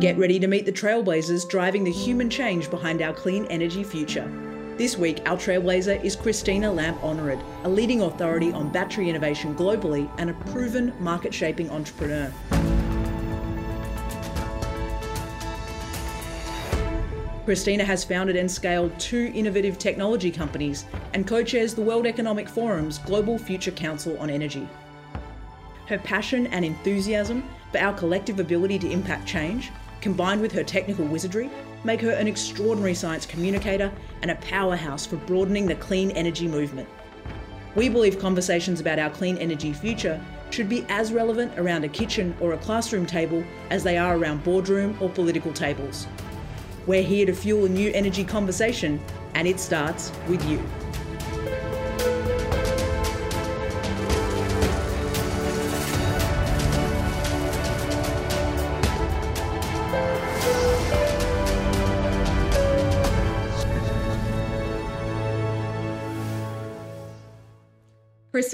Get ready to meet the trailblazers driving the human change behind our clean energy future. This week, our trailblazer is Christina Lampe-Önnerud, a leading authority on battery innovation globally and a proven market shaping entrepreneur. Christina has founded and scaled two innovative technology companies and co chairs the World Economic Forum's Global Future Council on Energy. Her passion and enthusiasm for our collective ability to impact change, combined with her technical wizardry, make her an extraordinary science communicator and a powerhouse for broadening the clean energy movement. We believe conversations about our clean energy future should be as relevant around a kitchen or a classroom table as they are around boardroom or political tables. We're here to fuel a new energy conversation, and it starts with you.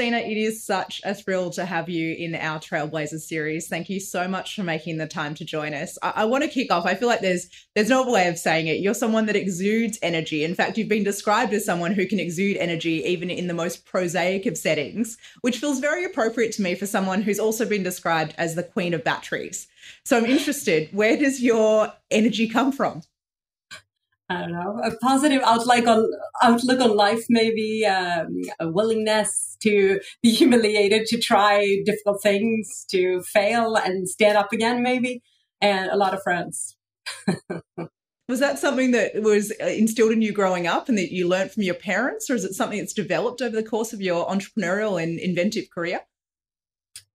Christina, it is such a thrill to have you in our Trailblazers series. Thank you so much for making the time to join us. I, I want to kick off. I feel like there's there's no way of saying it. You're someone that exudes energy. In fact, you've been described as someone who can exude energy even in the most prosaic of settings, which feels very appropriate to me for someone who's also been described as the queen of batteries. So I'm interested, where does your energy come from? I don't know, a positive outlook on outlook on life, maybe um, a willingness to be humiliated, to try difficult things, to fail and stand up again, maybe, and a lot of friends. was that something that was uh, instilled in you growing up and that you learned from your parents, or is it something that's developed over the course of your entrepreneurial and inventive career?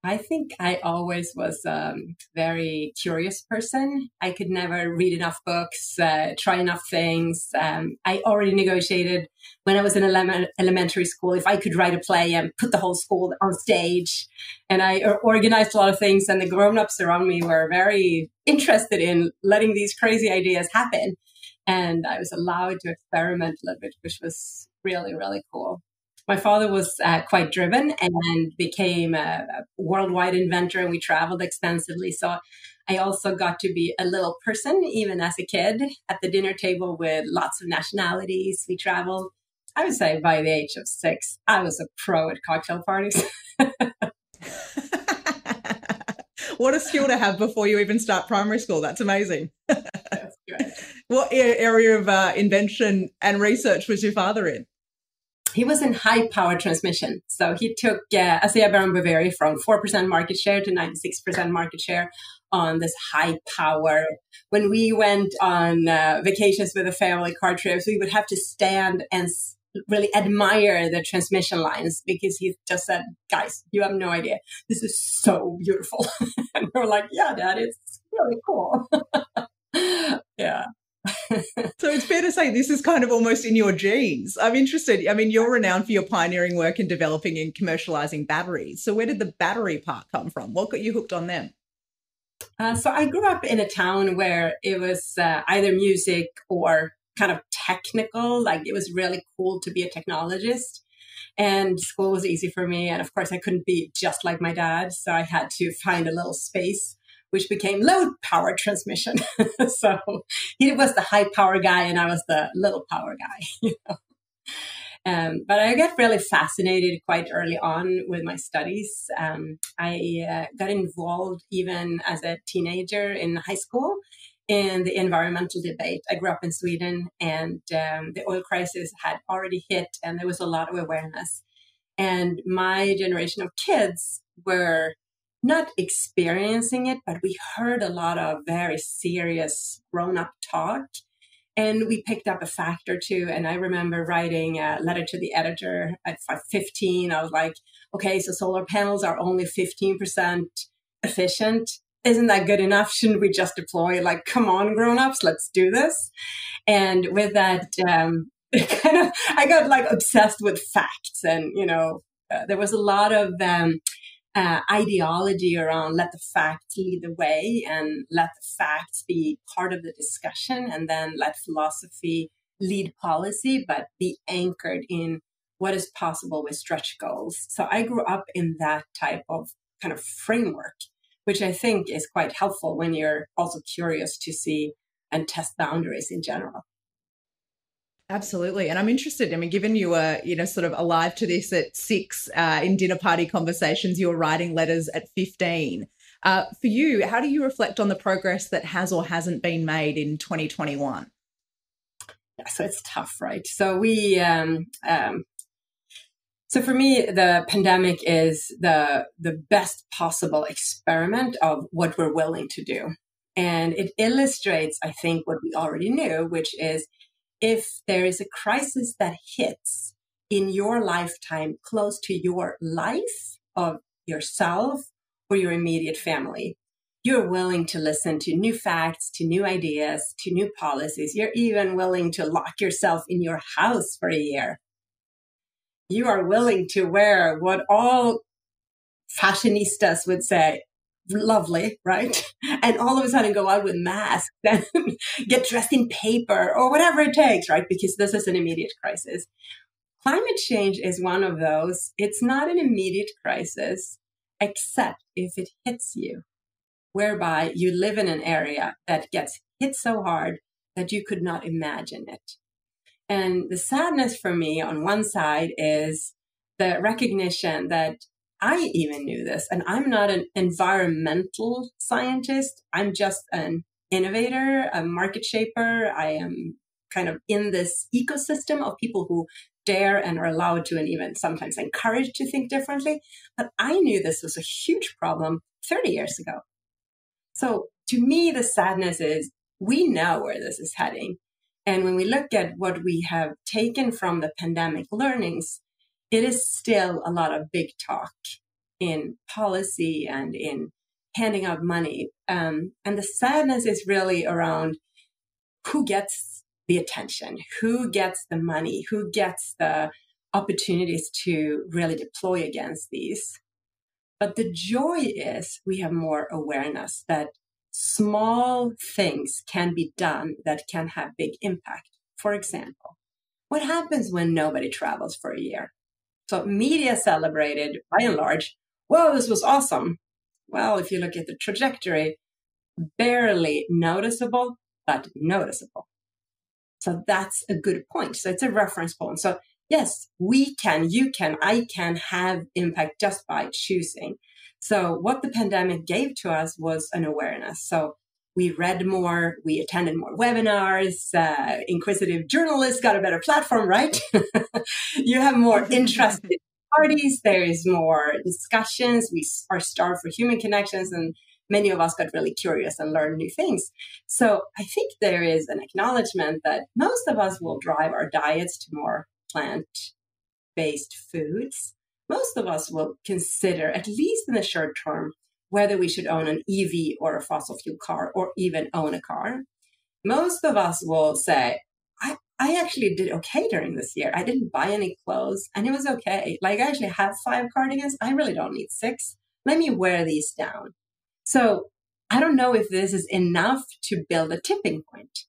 I think I always was a um, very curious person. I could never read enough books, uh, try enough things. Um, I already negotiated when I was in ele- elementary school if I could write a play and put the whole school on stage. And I organized a lot of things, and the grown ups around me were very interested in letting these crazy ideas happen. And I was allowed to experiment a little bit, which was really, really cool my father was uh, quite driven and became a, a, worldwide inventor and we traveled extensively. So i also got to be a little person even as a kid at the dinner table with lots of nationalities. We traveled i would say by the age of six i was a pro at cocktail parties. What a skill to have before you even start primary school. That's amazing. That's what area of uh, invention and research was your father in he was in high power transmission. So he took uh, ASEA Brown Boveri from 4% market share to 96% market share on this high power. When we went on uh, vacations with the family car trips, we would have to stand and really admire the transmission lines because he just said, guys, you have no idea. This is so beautiful. and we are like, yeah, dad, it's really cool. yeah. So it's fair to say this is kind of almost in your genes. I'm interested. I mean, you're renowned for your pioneering work in developing and commercializing batteries. So where did the battery part come from? What got you hooked on them? Uh, so I grew up in a town where it was uh, either music or kind of technical. Like it was really cool to be a technologist. And school was easy for me. And of course, I couldn't be just like my dad. So I had to find a little space which became low power transmission. so he was the high power guy and I was the little power guy. Um, but I got really fascinated quite early on with my studies. Um, I uh, got involved even as a teenager in high school in the environmental debate. I grew up in Sweden and um, the oil crisis had already hit and there was a lot of awareness. And my generation of kids were not experiencing it, but we heard a lot of very serious grown up talk. And we picked up a fact or two. And I remember writing a letter to the editor at 15. I was like, okay, so solar panels are only 15% efficient. Isn't that good enough? Shouldn't we just deploy? Like, come on, grown ups, let's do this. And with that, um, kind of, I got like obsessed with facts. And, you know, uh, there was a lot of, um, uh, ideology around let the facts lead the way and let the facts be part of the discussion and then let philosophy lead policy, but be anchored in what is possible with stretch goals. So I grew up in that type of kind of framework. which I think is quite helpful when you're also curious to see and test boundaries in general. Absolutely. And I'm interested. I mean, given you were, you know, sort of alive to this at six uh, in dinner party conversations, you were writing letters at 15. Uh, for you, how do you reflect on the progress that has or hasn't been made in 2021? Yeah, so it's tough, right? So we, um, um, so for me, the pandemic is the the best possible experiment of what we're willing to do, and it illustrates, I think, what we already knew, which is if there is a crisis that hits in your lifetime close to your life of yourself or your immediate family, you're willing to listen to new facts, to new ideas, to new policies. You're even willing to lock yourself in your house for a year. You are willing to wear what all fashionistas would say lovely, right? And all of a sudden go out with masks and get dressed in paper or whatever it takes, right? Because this is an immediate crisis. Climate change is one of those. It's not an immediate crisis, except if it hits you, whereby you live in an area that gets hit so hard that you could not imagine it. And the sadness for me on one side is the recognition that I even knew this, and I'm not an environmental scientist. I'm just an innovator, a market shaper. I am kind of in this ecosystem of people who dare and are allowed to and even sometimes encouraged to think differently. But I knew this was a huge problem 30 years ago. So to me, the sadness is we know where this is heading. And when we look at what we have taken from the pandemic learnings, it is still a lot of big talk in policy and in handing out money. Um, and the sadness is really around who gets the attention, who gets the money, who gets the opportunities to really deploy against these. But the joy is we have more awareness that small things can be done that can have big impact. For example, what happens when nobody travels for a year? So media celebrated by and large, whoa, this was awesome. Well, if you look at the trajectory, barely noticeable, but noticeable. So that's a good point. So it's a reference point. So yes, we can, you can, I can have impact just by choosing. So what the pandemic gave to us was an awareness. So we read more, we attended more webinars, uh, inquisitive journalists got a better platform, right? you have more interested parties, there is more discussions, we are starved for human connections, and many of us got really curious and learned new things. So I think there is an acknowledgement that most of us will drive our diets to more plant based foods. Most of us will consider, at least in the short term, whether we should own an EV or a fossil fuel car or even own a car. Most of us will say, I, I actually did okay during this year. I didn't buy any clothes and it was okay. Like I actually have five cardigans. I really don't need six. Let me wear these down. So I don't know if this is enough to build a tipping point,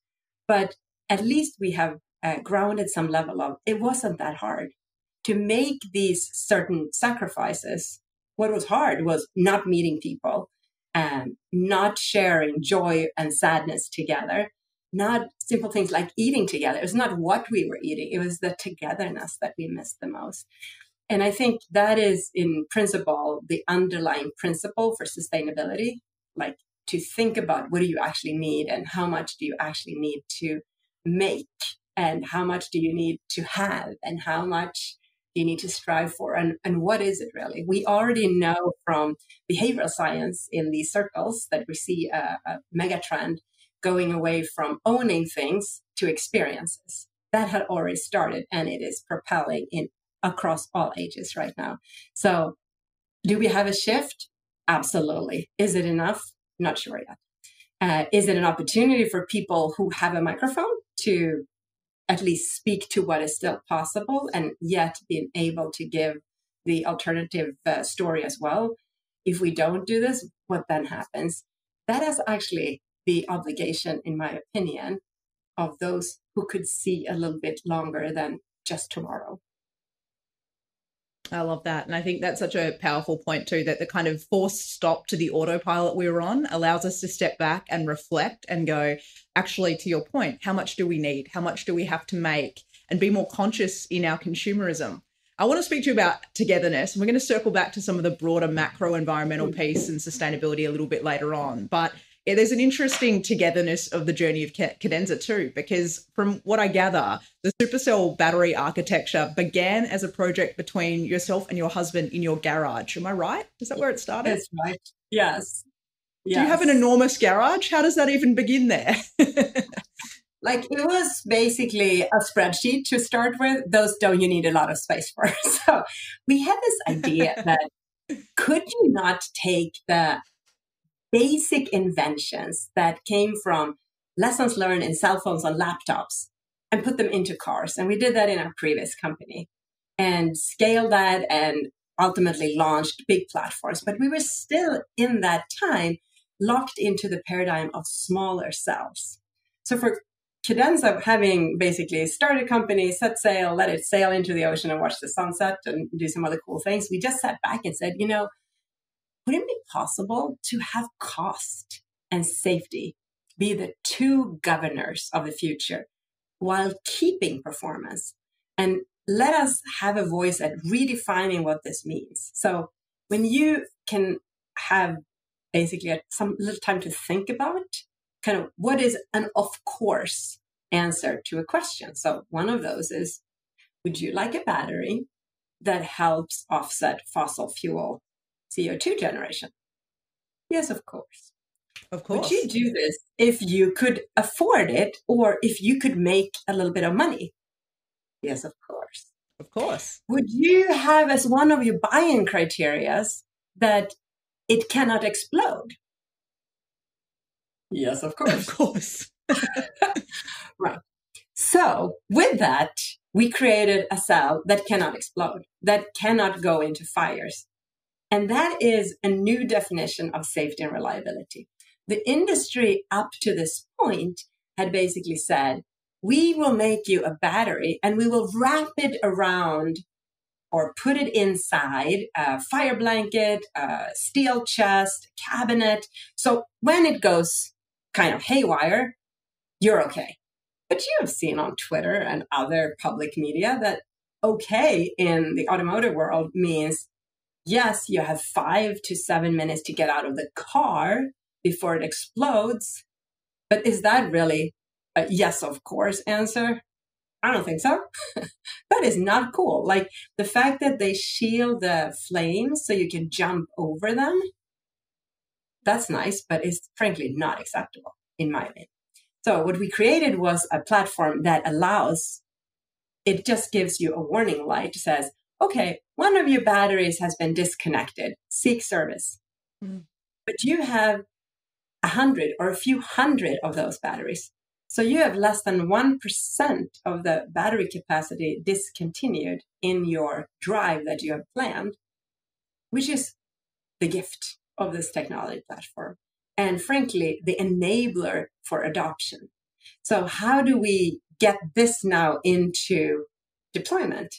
but at least we have uh, grounded some level of it wasn't that hard to make these certain sacrifices what was hard was not meeting people and not sharing joy and sadness together not simple things like eating together. It was not what we were eating. It was the togetherness that we missed the most. And i think that is in principle the underlying principle for sustainability like to think about what do you actually need and how much do you actually need to make and how much do you need to have and how much you need to strive for and, and what is it really? We already know from behavioral science in these circles that we see a, a mega trend going away from owning things to experiences. That had already started and it is propelling in across all ages right now. So do we have a shift? Absolutely. Is it enough? Not sure yet. Uh, is it an opportunity for people who have a microphone to at least speak to what is still possible and yet being able to give the alternative uh, story as well. If we don't do this, what then happens? That is actually the obligation, in my opinion, of those who could see a little bit longer than just tomorrow. I love that. And I think that's such a powerful point, too, that the kind of forced stop to the autopilot we were on allows us to step back and reflect and go, actually, to your point, how much do we need? How much do we have to make? And be more conscious in our consumerism. I want to speak to you about togetherness, and we're going to circle back to some of the broader macro environmental piece and sustainability a little bit later on. But yeah, there's an interesting togetherness of the journey of Cadenza too, because from what I gather, the supercell battery architecture began as a project between yourself and your husband in your garage. Am I right? Is that where it started? That's right. Yes. yes. Do you have an enormous garage? How does that even begin there? like it was basically a spreadsheet to start with. Those don't you need a lot of space for. So we had this idea that could you not take the basic inventions that came from lessons learned in cell phones on laptops and put them into cars. And we did that in our previous company and scaled that and ultimately launched big platforms. But we were still in that time locked into the paradigm of smaller cells. So for Cadenza, having basically started a company, set sail, let it sail into the ocean and watch the sunset and do some other cool things, we just sat back and said, you know, would it be possible to have cost and safety be the two governors of the future while keeping performance? And let us have a voice at redefining what this means. So when you can have basically some little time to think about kind of what is an of course answer to a question. So one of those is, would you like a battery that helps offset fossil fuel CO2 generation? Yes, of course. Of course. Would you do this if you could afford it or if you could make a little bit of money? Yes, of course. Of course. Would you have as one of your buying criterias that it cannot explode? Yes, of course. Of course. right. So, with that, we created a cell that cannot explode, that cannot go into fires, and that is a new definition of safety and reliability. The industry up to this point had basically said, we will make you a battery and we will wrap it around or put it inside a fire blanket, a steel chest, cabinet. So when it goes kind of haywire, you're okay. But you have seen on Twitter and other public media that okay in the automotive world means yes, you have five to seven minutes to get out of the car before it explodes. But is that really a yes, of course answer? I don't think so. that is not cool. Like the fact that they shield the flames so you can jump over them, that's nice, but it's frankly not acceptable in my opinion. So what we created was a platform that allows, it just gives you a warning light, says, okay, one of your batteries has been disconnected, seek service. Mm. But you have a hundred or a few hundred of those batteries. So you have less than 1% of the battery capacity discontinued in your drive that you have planned, which is the gift of this technology platform. And frankly, the enabler for adoption. So how do we get this now into deployment?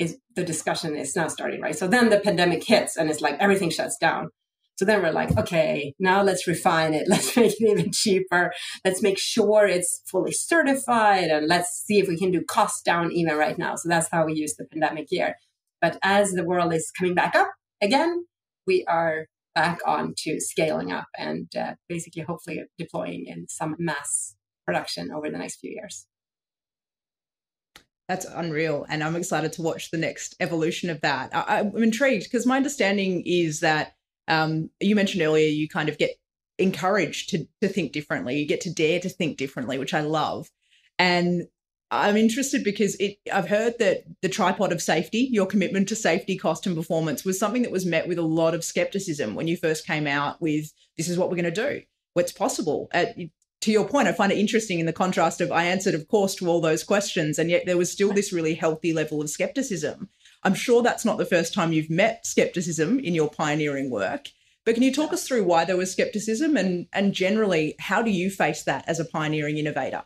Is the discussion is now starting, right? So then the pandemic hits and it's like everything shuts down. So then we're like, okay, now let's refine it. Let's make it even cheaper. Let's make sure it's fully certified and let's see if we can do cost down even right now. So that's how we use the pandemic year. But as the world is coming back up again, we are back on to scaling up and uh, basically hopefully deploying in some mass production over the next few years. That's unreal. And I'm excited to watch the next evolution of that. I, am intrigued because my understanding is that um, you mentioned earlier you kind of get encouraged to, to think differently. You get to dare to think differently, which I love. And I'm interested because it, I've heard that the tripod of safety, your commitment to safety, cost, and performance, was something that was met with a lot of skepticism when you first came out with this is what we're going to do. What's possible? To your point, I find it interesting in the contrast of I answered, of course, to all those questions, and yet there was still this really healthy level of skepticism. I'm sure that's not the first time you've met skepticism in your pioneering work. But can you talk us through why there was skepticism and, and generally, how do you face that as a pioneering innovator?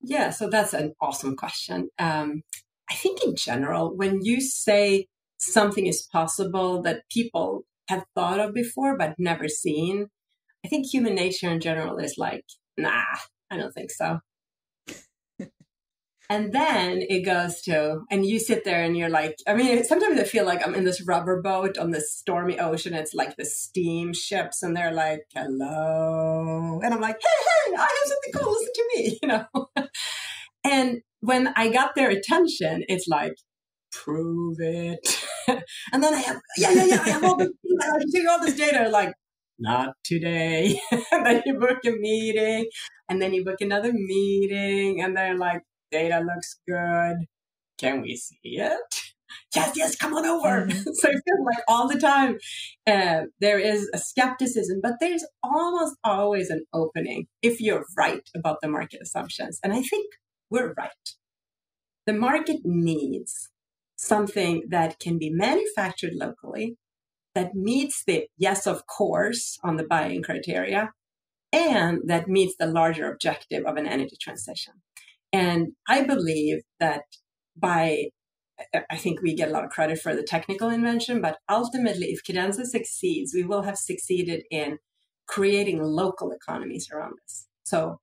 Yeah, so that's an awesome question. Um, I think in general, when you say something is possible that people have thought of before but never seen, I think human nature in general is like, nah, I don't think so. and then it goes to, and you sit there and you're like, I mean, sometimes I feel like I'm in this rubber boat on this stormy ocean. It's like the steam ships, and they're like, hello. And I'm like, hey, hey, I have something cool. Listen to me, you know? and when I got their attention, it's like, prove it. and then I have, yeah, yeah, yeah, I have all this, I can show you all this data. Like, not today. and then you book a meeting and then you book another meeting and they're like, data looks good. Can we see it? Yes, yes, come on over. Mm-hmm. so I feel like all the time uh, there is a skepticism, but there's almost always an opening if you're right about the market assumptions. And I think we're right. The market needs something that can be manufactured locally, that meets the yes, of course, on the buying criteria, and that meets the larger objective of an energy transition. And I believe that by I think we get a lot of credit for the technical invention, but ultimately, if Cadenza succeeds, we will have succeeded in creating local economies around this. So,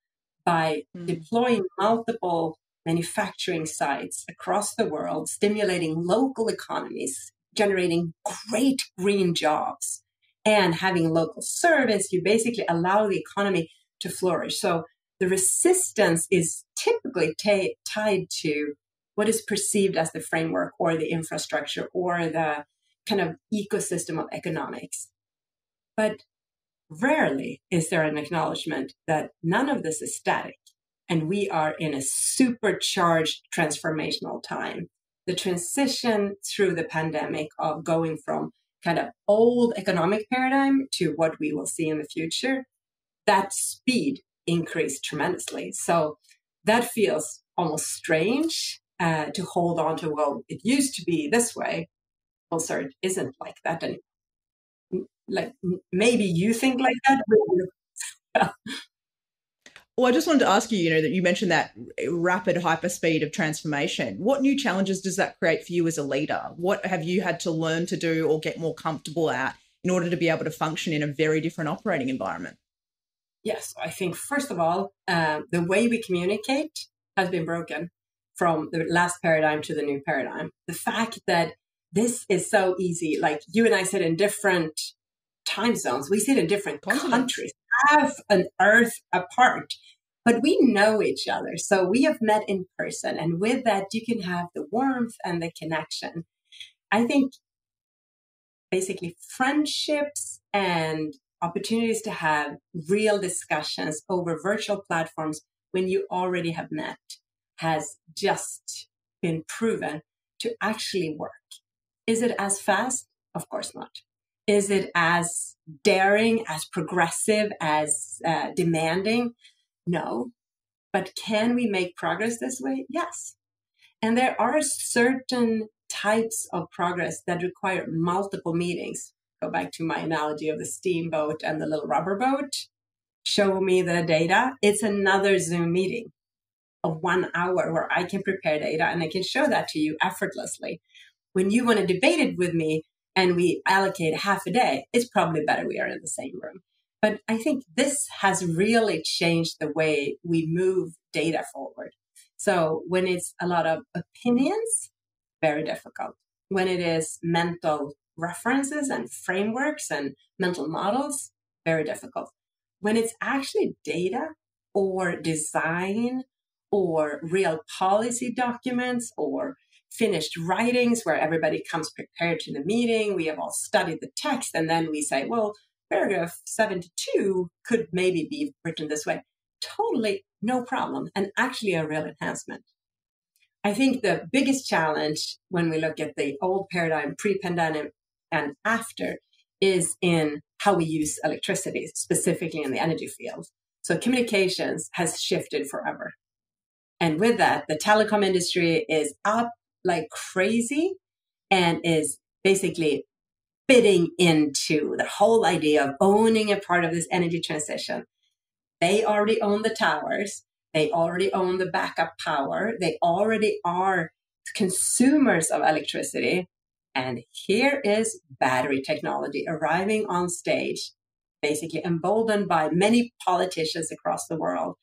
by mm. deploying multiple manufacturing sites across the world, stimulating local economies, generating great green jobs, and having local service, you basically allow the economy to flourish. So the resistance is typically t- tied to what is perceived as the framework or the infrastructure or the kind of ecosystem of economics. But rarely is there an acknowledgement that none of this is static and we are in a supercharged transformational time. The transition through the pandemic of going from kind of old economic paradigm to what we will see in the future, that speed increased tremendously. So that feels almost strange uh, to hold on to, well, it used to be this way. Well, it isn't like that anymore. Like maybe you think like that. Well, I just wanted to ask you, you know, that you mentioned that rapid hyperspeed of transformation. What new challenges does that create for you as a leader? What have you had to learn to do or get more comfortable at in order to be able to function in a very different operating environment? Yes, I think first of all, uh, the way we communicate has been broken from the last paradigm to the new paradigm. The fact that this is so easy, like you and I sit in different time zones, we sit in different countries, half an earth apart but we know each other. So we have met in person. And with that, you can have the warmth and the connection. I think basically friendships and opportunities to have real discussions over virtual platforms when you already have met has just been proven to actually work. Is it as fast? Of course not. Is it as daring, as progressive, as uh, demanding? No. But can we make progress this way? Yes. And there are certain types of progress that require multiple meetings. Go back to my analogy of the steamboat and the little rubber boat. Show me the data. It's another Zoom meeting of one hour where I can prepare data and I can show that to you effortlessly. When you want to debate it with me and we allocate half a day, it's probably better we are in the same room. But I think this has really changed the way we move data forward. So when it's a lot of opinions, very difficult. When it is mental references and frameworks and mental models, very difficult. When it's actually data or design or real policy documents or finished writings where everybody comes prepared to the meeting, we have all studied the text, and then we say, well, paragraph 72 could maybe be written this way. Totally no problem, and actually a real enhancement. I think the biggest challenge when we look at the old paradigm pre pandemic and after is in how we use electricity, specifically in the energy field. So communications has shifted forever. And with that, the telecom industry is up like crazy and is basically fitting into the whole idea of owning a part of this energy transition. They already own the towers. They already own the backup power. They already are consumers of electricity. And here is battery technology arriving on stage, basically emboldened by many politicians across the world.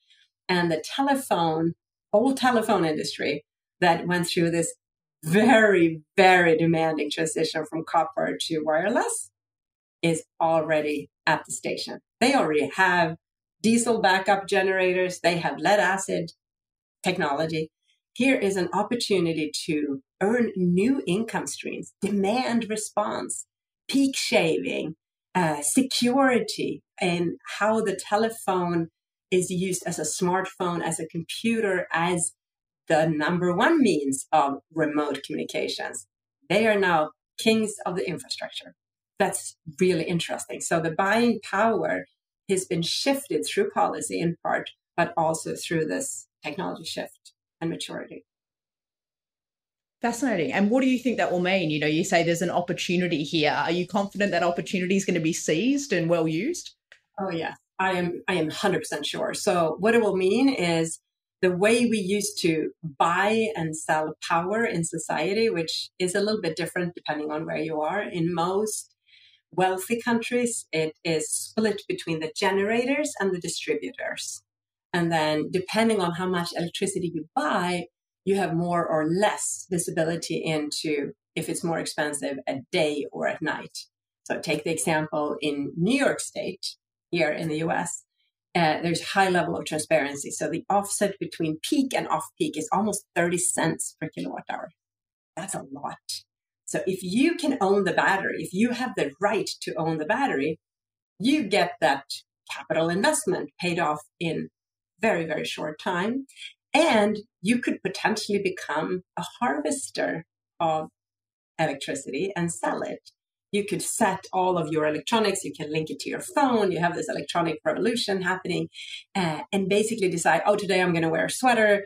And the telephone, old telephone industry that went through this very, very demanding transition from copper to wireless is already at the station. They already have diesel backup generators, they have lead acid technology. Here is an opportunity to earn new income streams, demand response, peak shaving, uh, security, and how the telephone is used as a smartphone, as a computer, as the number one means of remote communications. They are now kings of the infrastructure. That's really interesting. So the buying power has been shifted through policy in part, but also through this technology shift and maturity. Fascinating. And what do you think that will mean? You know, you say there's an opportunity here. Are you confident that opportunity is going to be seized and well used? Oh yeah, I am. I am 100% sure. So what it will mean is the way we used to buy and sell power in society, which is a little bit different depending on where you are. In most wealthy countries, it is split between the generators and the distributors. And then, depending on how much electricity you buy, you have more or less visibility into if it's more expensive at day or at night. So, take the example in New York State, here in the US, uh, there's high level of transparency. So the offset between peak and off peak is almost 30 cents per kilowatt hour. That's a lot. So if you can own the battery, if you have the right to own the battery, you get that capital investment paid off in very, very short time. And you could potentially become a harvester of electricity and sell it you could set all of your electronics. You can link it to your phone. You have this electronic revolution happening uh, and basically decide oh today i'm going to wear a sweater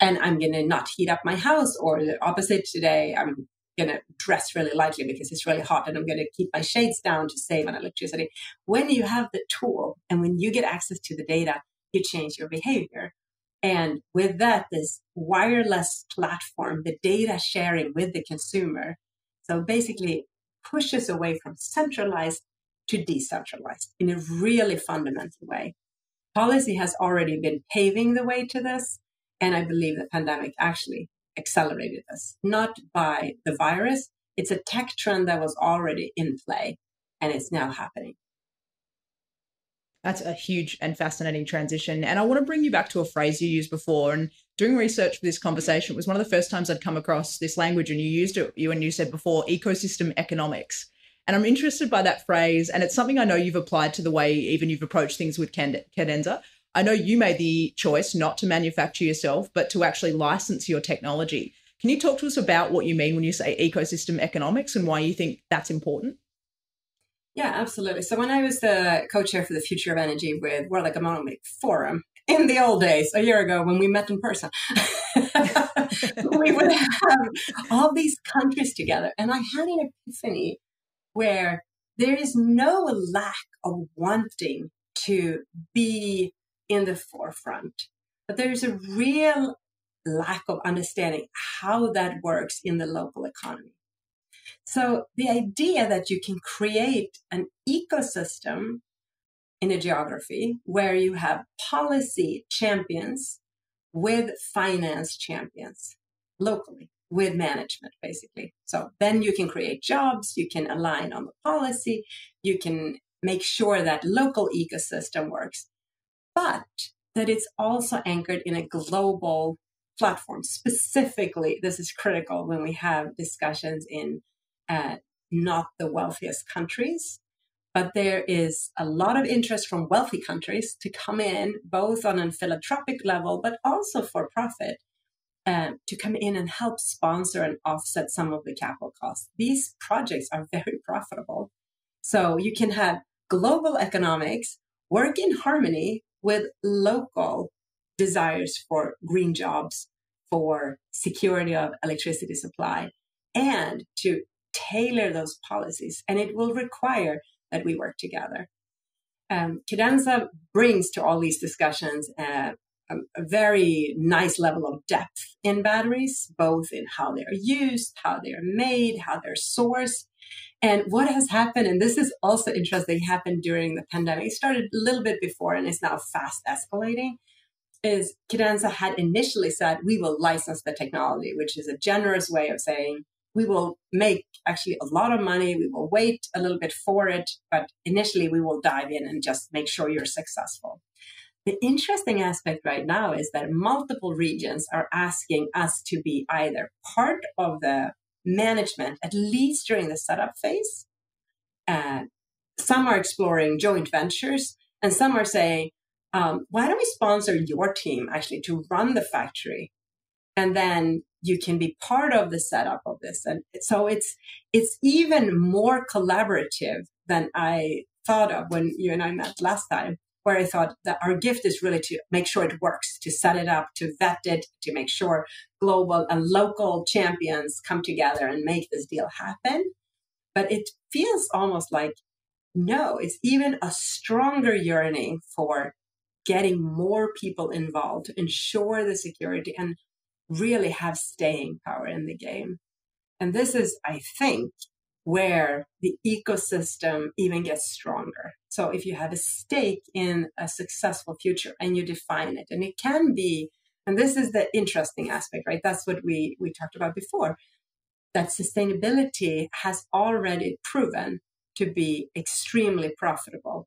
and i'm going to not heat up my house or the opposite today i'm going to dress really lightly because it's really hot and i'm going to keep my shades down to save on electricity. When you have the tool and when you get access to the data you change your behavior. And with that this wireless platform the data sharing with the consumer so basically pushes away from centralized to decentralized in a really fundamental way. Policy has already been paving the way to this, and I believe the pandemic actually accelerated this, not by the virus. It's a tech trend that was already in play, and it's now happening. That's a huge and fascinating transition. And I want to bring you back to a phrase you used before. And doing research for this conversation, it was one of the first times I'd come across this language, and you used it, you and you said before, ecosystem economics. And I'm interested by that phrase, and it's something I know you've applied to the way even you've approached things with Cadenza. I know you made the choice not to manufacture yourself, but to actually license your technology. Can you talk to us about what you mean when you say ecosystem economics and why you think that's important? Yeah, absolutely. So when I was the co-chair for the future of energy with World Economic Forum in the old days, a year ago when we met in person, we would have all these countries together. And I had an epiphany where there is no lack of wanting to be in the forefront, but there's a real lack of understanding how that works in the local economy. So the idea that you can create an ecosystem in a geography where you have policy champions with finance champions locally with management basically so then you can create jobs you can align on the policy you can make sure that local ecosystem works but that it's also anchored in a global platform specifically this is critical when we have discussions in uh, not the wealthiest countries. But there is a lot of interest from wealthy countries to come in, both on a philanthropic level, but also for profit, uh, to come in and help sponsor and offset some of the capital costs. These projects are very profitable. So you can have global economics work in harmony with local desires for green jobs, for security of electricity supply, and to tailor those policies, and it will require that we work together. Um, Cadenza brings to all these discussions uh, a, a, very nice level of depth in batteries, both in how they're used, how they're made, how they're sourced. And what has happened, and this is also interesting, happened during the pandemic. It started a little bit before and is now fast escalating. Is Cadenza had initially said, we will license the technology, which is a generous way of saying, we will make actually a lot of money. We will wait a little bit for it, but initially we will dive in and just make sure you're successful. The interesting aspect right now is that multiple regions are asking us to be either part of the management, at least during the setup phase. Uh, some are exploring joint ventures, and some are saying, um, why don't we sponsor your team actually to run the factory? And then you can be part of the setup of this. And so it's it's even more collaborative than I thought of when you and I met last time, where I thought that our gift is really to make sure it works, to set it up, to vet it, to make sure global and local champions come together and make this deal happen. But it feels almost like no, it's even a stronger yearning for getting more people involved to ensure the security and really have staying power in the game. And this is, I think, where the ecosystem even gets stronger. So if you have a stake in a successful future and you define it, and it can be, and this is the interesting aspect, right? That's what we, we talked about before, that sustainability has already proven to be extremely profitable,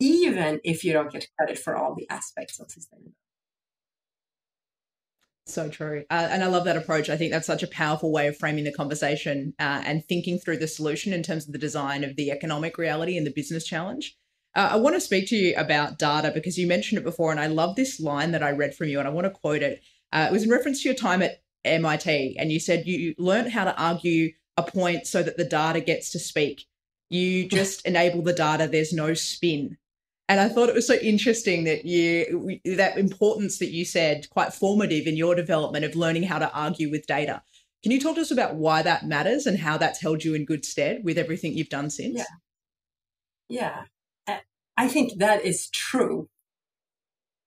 even if you don't get credit for all the aspects of sustainability. So true. Uh, and I love that approach. I think that's such a powerful way of framing the conversation uh, and thinking through the solution in terms of the design of the economic reality and the business challenge. Uh, I want to speak to you about data because you mentioned it before, and I love this line that I read from you, and I want to quote it. Uh, it was in reference to your time at MIT, and you said you learned how to argue a point so that the data gets to speak. You just enable the data, there's no spin. And I thought it was so interesting that you that importance that you said quite formative in your development of learning how to argue with data. Can you talk to us about why that matters and how that's held you in good stead with everything you've done since? Yeah. Yeah. I think that is true.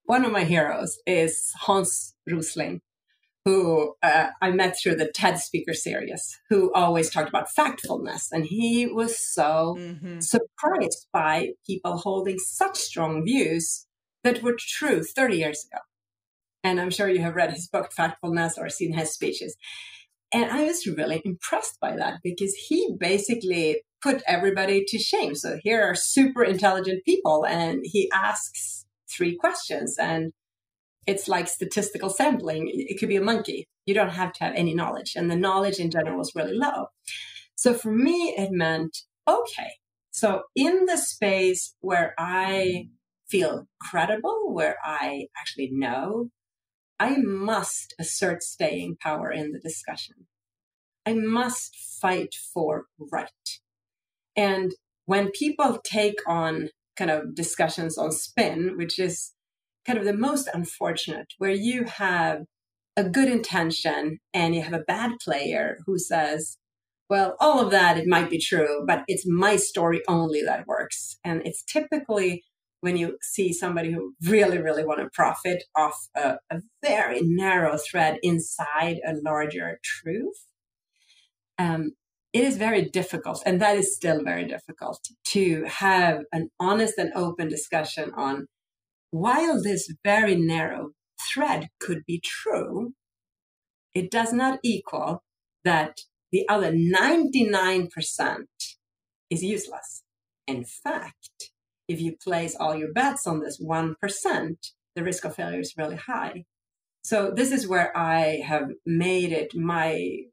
One of my heroes is Hans Rosling, who uh, I met through the TED speaker series, who always talked about factfulness. And he was so mm-hmm. surprised by people holding such strong views that were true 30 years ago. And I'm sure you have read his book, Factfulness, or seen his speeches. And I was really impressed by that because he basically put everybody to shame. So here are super intelligent people, and he asks three questions. And it's like statistical sampling. It could be a monkey. You don't have to have any knowledge. And the knowledge in general was really low. So for me, it meant, okay, so in the space where I feel credible, where I actually know, I must assert staying power in the discussion. I must fight for right. And when people take on kind of discussions on spin, which is kind of the most unfortunate, where you have a good intention and you have a bad player who says, well, all of that, it might be true, but it's my story only that works. And it's typically when you see somebody who really, really want to profit off a, a very narrow thread inside a larger truth. Um, it is very difficult, and that is still very difficult to have an honest and open discussion on while this very narrow thread could be true, it does not equal that the other 99% is useless. In fact, if you place all your bets on this 1%, the risk of failure is really high. So this is where I have made it my,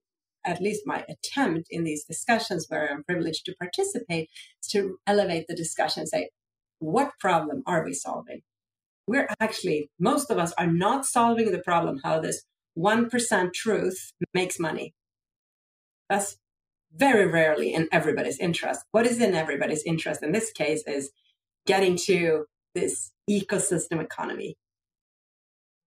at least my attempt in these discussions where I'm privileged to participate, to elevate the discussion and say, what problem are we solving? We're actually, most of us are not solving the problem how this 1% truth makes money. That's very rarely in everybody's interest. What is in everybody's interest in this case is getting to this ecosystem economy,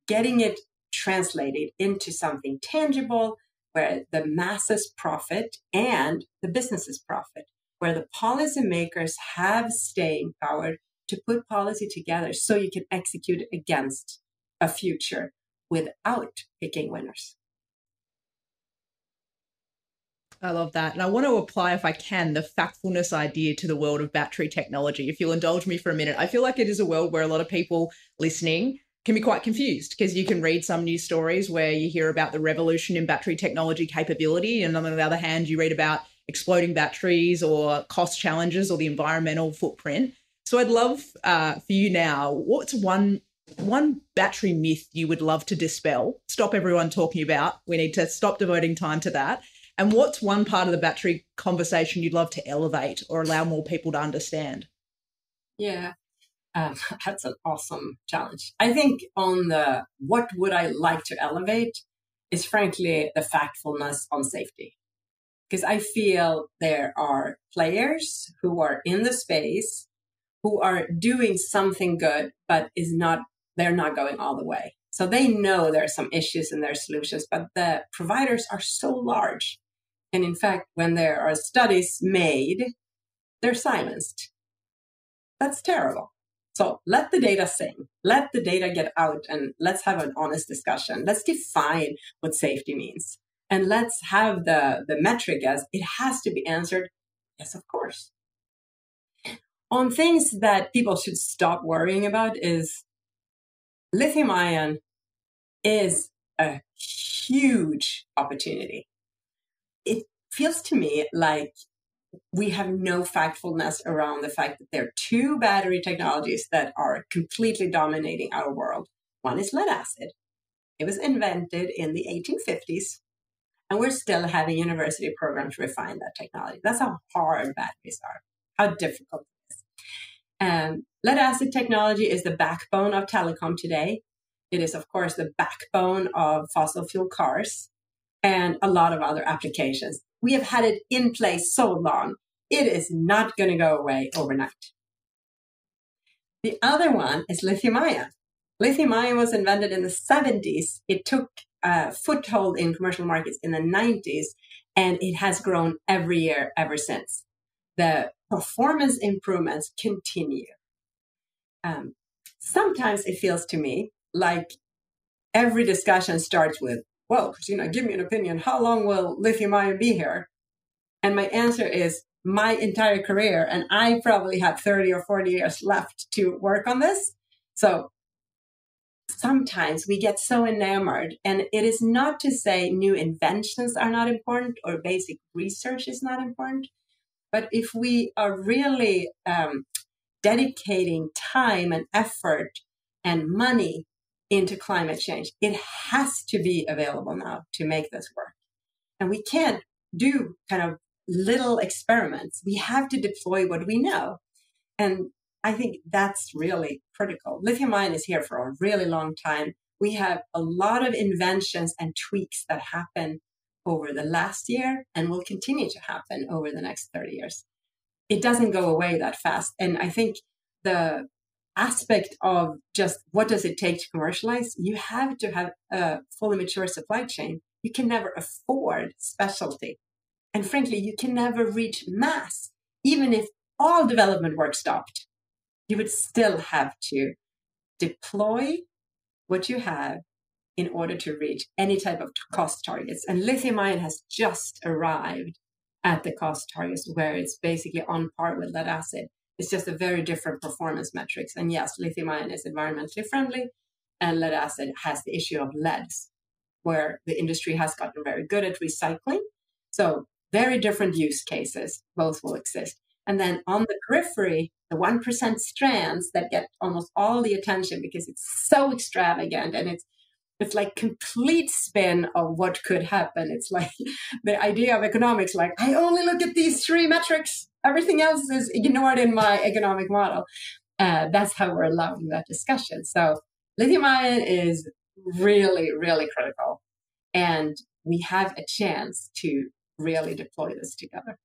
getting it translated into something tangible where the masses profit and the businesses profit, where the policymakers have staying power to put policy together so you can execute against a future without picking winners. I love that. And I want to apply, if I can, the factfulness idea to the world of battery technology. If you'll indulge me for a minute, I feel like it is a world where a lot of people listening can be quite confused because you can read some news stories where you hear about the revolution in battery technology capability. And on the other hand, you read about exploding batteries or cost challenges or the environmental footprint. So I'd love uh, for you now, what's one one battery myth you would love to dispel? Stop everyone talking about. We need to stop devoting time to that. And what's one part of the battery conversation you'd love to elevate or allow more people to understand? Yeah, um, that's an awesome challenge. I think on the what would I like to elevate is frankly the factfulness on safety. Because I feel there are players who are in the space who are doing something good, but is not, they're not going all the way. So they know there are some issues in their solutions, but the providers are so large and in fact, when there are studies made, they're silenced. That's terrible. So let the data sing, let the data get out, and let's have an honest discussion. Let's define what safety means. And let's have the, the metric as it has to be answered. Yes, of course. On things that people should stop worrying about is lithium ion is a huge opportunity it feels to me like we have no factfulness around the fact that there are two battery technologies that are completely dominating our world. One is lead acid. It was invented in the 1850s, and we're still having university programs refine that technology. That's how hard batteries are, how difficult. Um, lead acid technology is the backbone of telecom today. It is, of course, the backbone of fossil fuel cars and a lot of other applications. We have had it in place so long, it is not going to go away overnight. The other one is lithium ion. Lithium ion was invented in the 70s. It took a foothold in commercial markets in the 90s, and it has grown every year ever since. The performance improvements continue. Um, sometimes it feels to me like every discussion starts with well, Christina, give me an opinion. How long will lithium ion be here? And my answer is my entire career. And I probably have 30 or 40 years left to work on this. So sometimes we get so enamored. And it is not to say new inventions are not important or basic research is not important. But if we are really um, dedicating time and effort and money into climate change. It has to be available now to make this work. And we can't do kind of little experiments. We have to deploy what we know. And I think that's really critical. Lithium ion is here for a really long time. We have a lot of inventions and tweaks that happen over the last year and will continue to happen over the next 30 years. It doesn't go away that fast. And I think the aspect of just what does it take to commercialize, you have to have a fully mature supply chain. You can never afford specialty. And frankly, you can never reach mass. Even if all development work stopped, you would still have to deploy what you have in order to reach any type of cost targets. And lithium ion has just arrived at the cost targets where it's basically on par with lead acid. It's just a very different performance metrics. And yes, lithium ion is environmentally friendly, and lead acid has the issue of leads, where the industry has gotten very good at recycling. So, very different use cases, both will exist. And then on the periphery, the 1% strands that get almost all the attention because it's so extravagant and it's it's like complete spin of what could happen. It's like the idea of economics, like I only look at these three metrics. Everything else is ignored in my economic model. Uh, that's how we're allowing that discussion. So lithium ion is really, really critical. And we have a chance to really deploy this together.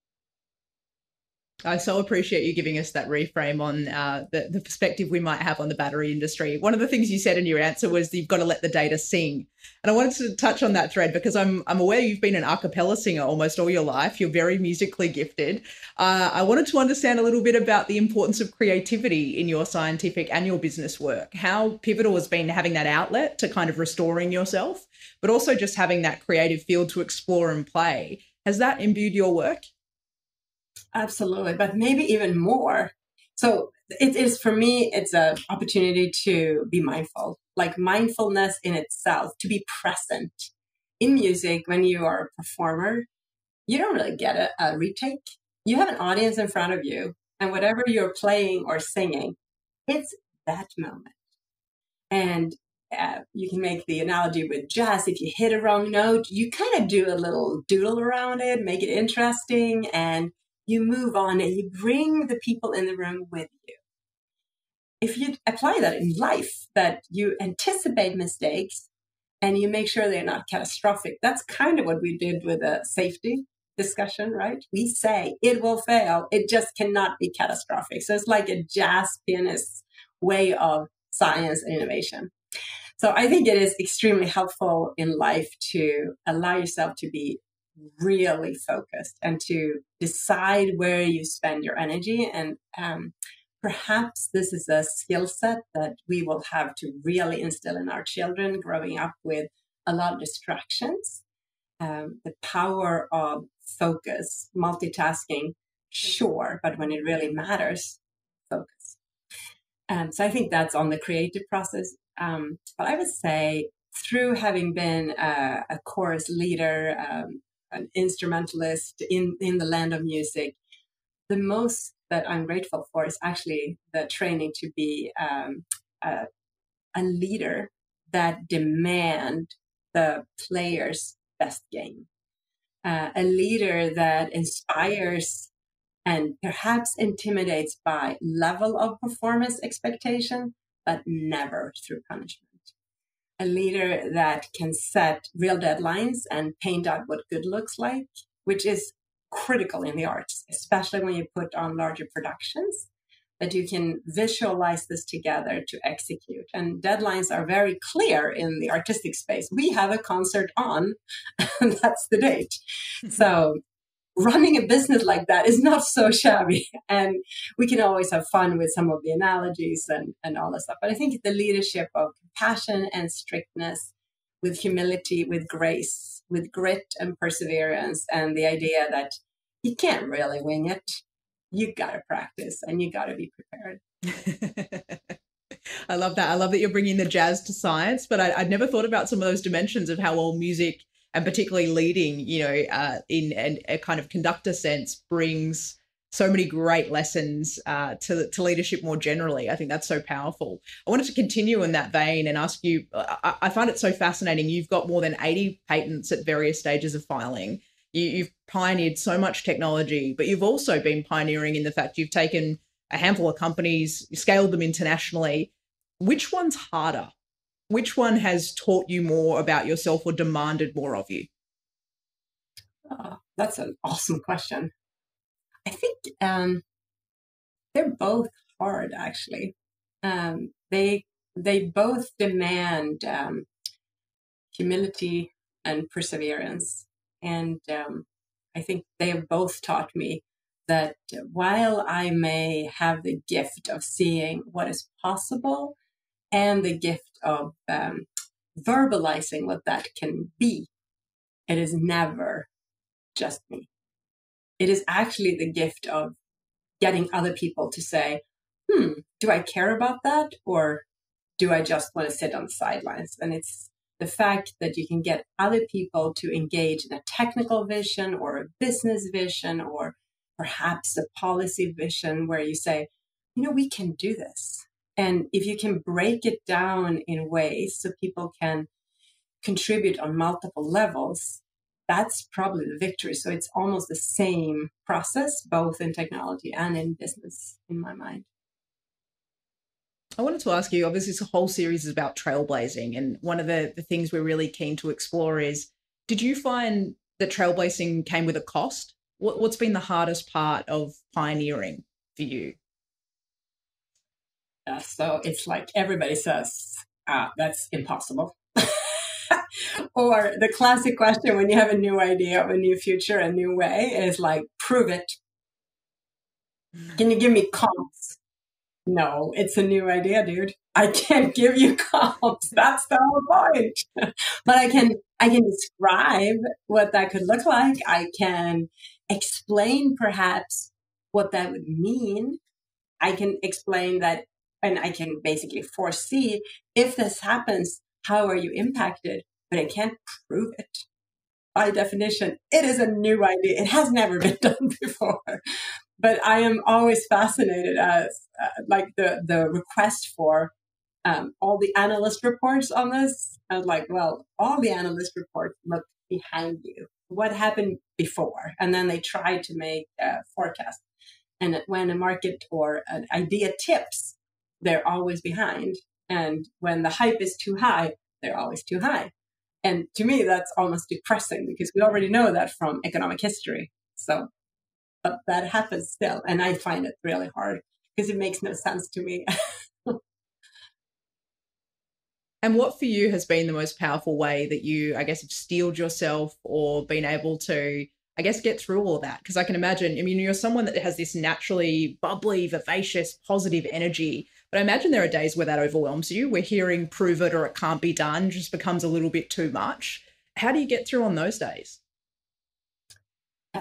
I so appreciate you giving us that reframe on uh, the, the perspective we might have on the battery industry. One of the things you said in your answer was you've got to let the data sing. And I wanted to touch on that thread because I'm, I'm aware you've been an a cappella singer almost all your life. You're very musically gifted. Uh, I wanted to understand a little bit about the importance of creativity in your scientific and your business work. How pivotal has been having that outlet to kind of restoring yourself, but also just having that creative field to explore and play. Has that imbued your work? Absolutely, but maybe even more. So it is for me, it's an opportunity to be mindful, like mindfulness in itself, to be present. In music, when you are a performer, you don't really get a, a retake. You have an audience in front of you, and whatever you're playing or singing, it's that moment. And uh, you can make the analogy with jazz. If you hit a wrong note, you kind of do a little doodle around it, make it interesting, and you move on and you bring the people in the room with you. If you apply that in life, that you anticipate mistakes and you make sure they're not catastrophic, that's kind of what we did with a safety discussion, right? We say it will fail, it just cannot be catastrophic. So it's like a jazz pianist's way of science and innovation. So I think it is extremely helpful in life to allow yourself to be really focused and to decide where you spend your energy. And um, perhaps this is a skill set that we will have to really instill in our children growing up with a lot of distractions. Um, the power of focus, multitasking, sure, but when it really matters, focus. Um, so I think that's on the creative process. Um, but I would say through having been a, a chorus leader, um, an instrumentalist in, in the land of music, the most that I'm grateful for is actually the training to be um, a, a leader that demand the player's best game. Uh, a leader that inspires and perhaps intimidates by level of performance expectation, but never through punishment a leader that can set real deadlines and paint out what good looks like, which is critical in the arts, especially when you put on larger productions, that you can visualize this together to execute. And deadlines are very clear in the artistic space. We have a concert on, and that's the date. Mm-hmm. so running a business like that is not so shabby. And we can always have fun with some of the analogies and, and all that stuff. But I think the leadership of compassion and strictness with humility, with grace, with grit and perseverance, and the idea that you can't really wing it. You got to practice and you got to be prepared. I love that. I love that you're bringing the jazz to science, but I, would never thought about some of those dimensions of how all music and particularly leading, you know, uh, in an, a kind of conductor sense brings so many great lessons uh, to, to leadership more generally. I think that's so powerful. I wanted to continue in that vein and ask you I, I find it so fascinating. You've got more than 80 patents at various stages of filing. You, you've pioneered so much technology, but you've also been pioneering in the fact you've taken a handful of companies, scaled them internationally. Which one's harder? Which one has taught you more about yourself or demanded more of you? Oh, that's an awesome question. I think um, they're both hard, actually. Um, they they both demand um, humility and perseverance, and um, I think they have both taught me that while I may have the gift of seeing what is possible and the gift of um, verbalizing what that can be. It is never just me. It is actually the gift of getting other people to say, hmm, do I care about that? Or do I just want to sit on the sidelines? And it's the fact that you can get other people to engage in a technical vision or a business vision or perhaps a policy vision where you say, you know, we can do this. And if you can break it down in ways so people can contribute on multiple levels, that's probably the victory. So it's almost the same process, both in technology and in business, in my mind. I wanted to ask you obviously, this whole series is about trailblazing. And one of the, the things we're really keen to explore is did you find that trailblazing came with a cost? what, what's been the hardest part of pioneering for you? Uh, so it's like everybody says, ah, that's impossible. or the classic question when you have a new idea of a new future, a new way is like, prove it. Can you give me comps? No, it's a new idea, dude. I can't give you comps. That's the whole point. but I can I can describe what that could look like. I can explain perhaps what that would mean. I can explain that and I can basically foresee if this happens, how are you impacted? But I can't prove it. By definition, it is a new idea. It has never been done before. But I am always fascinated as uh, like the the request for um, all the analyst reports on this. I was like, well, all the analyst reports look behind you. What happened before? And then they try to make a forecast. And when a market or an idea tips, they're always behind. And when the hype is too high, they're always too high. And to me, that's almost depressing because we already know that from economic history. So, but that happens still. And I find it really hard because it makes no sense to me. and what for you has been the most powerful way that you, I guess, have steeled yourself or been able to I guess, get through all that. Because I can imagine, I mean, you're someone that has this naturally bubbly, vivacious, positive energy. But I imagine there are days where that overwhelms you, where hearing prove it or it can't be done just becomes a little bit too much. How do you get through on those days?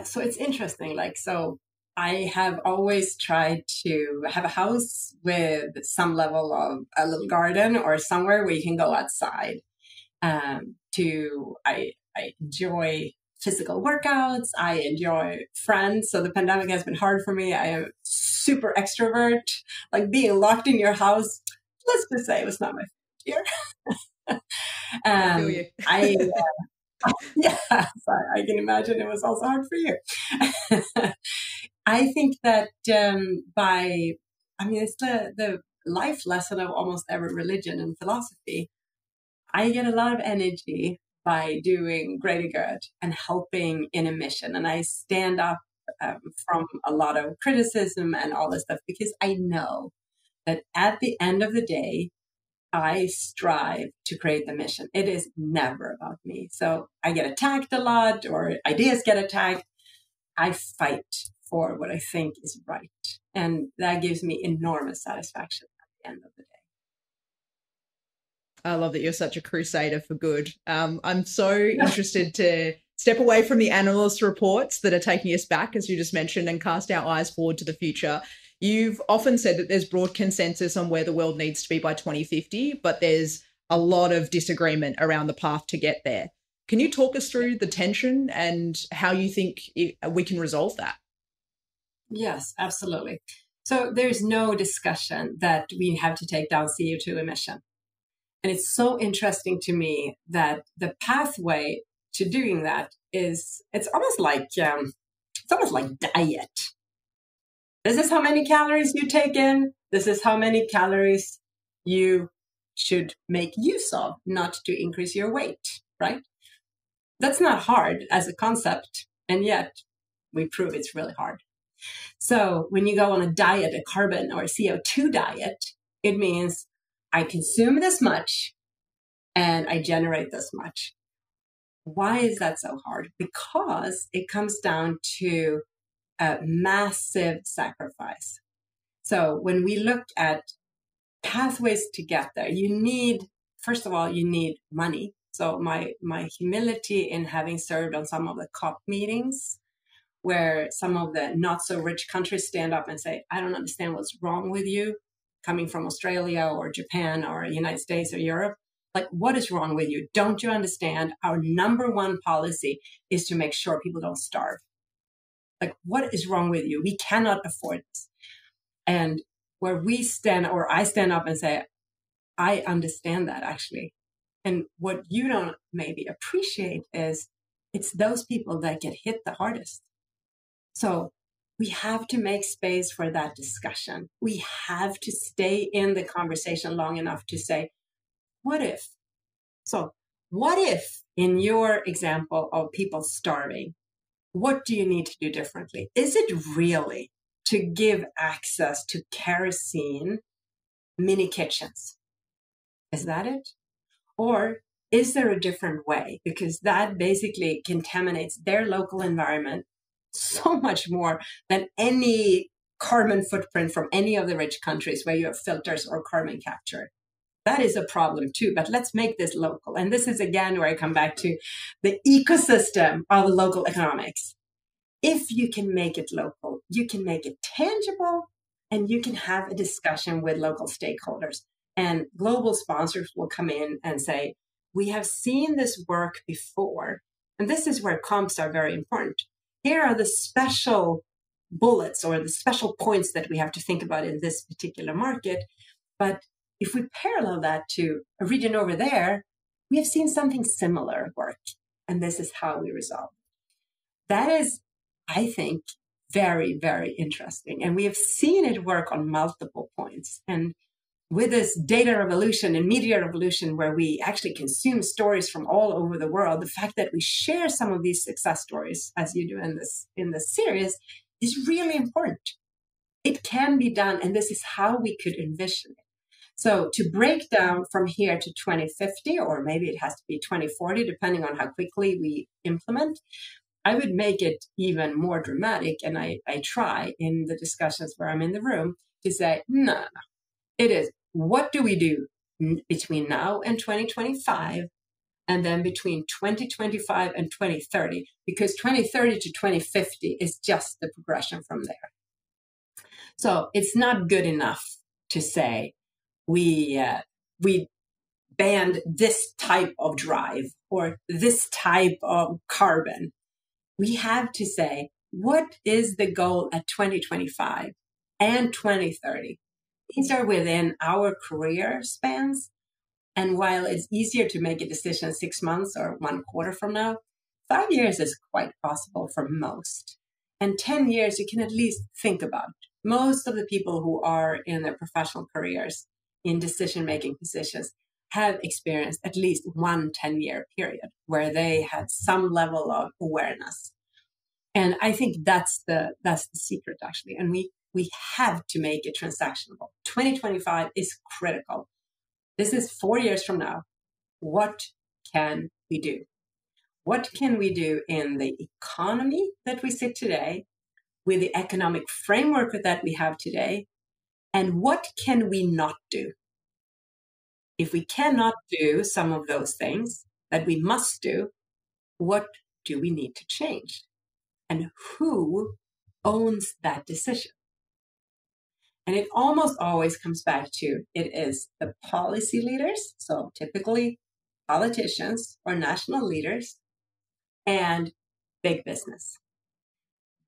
So it's interesting. Like, so I have always tried to have a house with some level of a little garden or somewhere where you can go outside. Um, to I I enjoy physical workouts. I enjoy friends. So the pandemic has been hard for me. I am super extrovert. Like being locked in your house, let's just say it was not my year. um, I, uh, yeah, so I can imagine it was also hard for you. I think that um, by, I mean, it's the, the life lesson of almost every religion and philosophy. I get a lot of energy by doing greater good and helping in a mission. And I stand up um, from a lot of criticism and all this stuff because I know that at the end of the day, I strive to create the mission. It is never about me. So I get attacked a lot or ideas get attacked. I fight for what I think is right. And that gives me enormous satisfaction at the end of the day. I love that you're such a crusader for good. Um, I'm so interested to step away from the analyst reports that are taking us back, as you just mentioned, and cast our eyes forward to the future. You've often said that there's broad consensus on where the world needs to be by 2050, but there's a lot of disagreement around the path to get there. Can you talk us through the tension and how you think we can resolve that? Yes, absolutely. So there's no discussion that we have to take down CO2 emission. And it's so interesting to me that the pathway to doing that is it's almost like um, it's almost like diet. This is how many calories you take in. This is how many calories you should make use of, not to increase your weight, right? That's not hard as a concept, and yet we prove it's really hard. So when you go on a diet, a carbon or a CO2 diet, it means I consume this much and I generate this much. Why is that so hard? Because it comes down to a massive sacrifice. So when we look at pathways to get there, you need, first of all, you need money. So my, my humility in having served on some of the COP meetings where some of the not so rich countries stand up and say, I don't understand what's wrong with you coming from Australia or Japan or United States or Europe. Like, what is wrong with you? Don't you understand? Our number one policy is to make sure people don't starve. Like, what is wrong with you? We cannot afford this. And where we stand, or I stand up and say, I understand that actually. And what you don't maybe appreciate is it's those people that get hit the hardest. So we have to make space for that discussion. We have to stay in the conversation long enough to say, what if? So, what if in your example of people starving, what do you need to do differently? Is it really to give access to kerosene mini kitchens? Is that it? Or is there a different way? Because that basically contaminates their local environment so much more than any carbon footprint from any of the rich countries where you have filters or carbon capture. That is a problem too, but let's make this local. And this is again where I come back to the ecosystem of local economics. If you can make it local, you can make it tangible and you can have a discussion with local stakeholders. And global sponsors will come in and say, we have seen this work before. And this is where comps are very important. Here are the special bullets or the special points that we have to think about in this particular market. But if we parallel that to a region over there, we have seen something similar work. And this is how we resolve. That is, I think, very, very interesting. And we have seen it work on multiple points. And with this data revolution and media revolution, where we actually consume stories from all over the world, the fact that we share some of these success stories, as you do in this in this series, is really important. It can be done, and this is how we could envision it. So to break down from here to 2050, or maybe it has to be 2040, depending on how quickly we implement, I would make it even more dramatic. And I, I try in the discussions where I'm in the room to say, no, no, it is what do we do between now and 2025? And then between 2025 and 2030, because 2030 to 2050 is just the progression from there. So it's not good enough to say we uh, we banned this type of drive or this type of carbon. We have to say, what is the goal at 2025 and 2030? These are within our career spans. And while it's easier to make a decision six months or one quarter from now, five years is quite possible for most. And 10 years, you can at least think about. Most of the people who are in their professional careers in decision making positions have experienced at least one 10 year period where they had some level of awareness. And i think that's the that's the secret actually. And we we have to make it transactionable. 2025 is critical. This is four years from now. What can we do? What can we do in the economy that we sit today with the economic framework that we have today and what can we not do? If we cannot do some of those things that we must do, what do we need to change? And who owns that decision? And it almost always comes back to it is the policy leaders, so typically politicians or national leaders, and big business.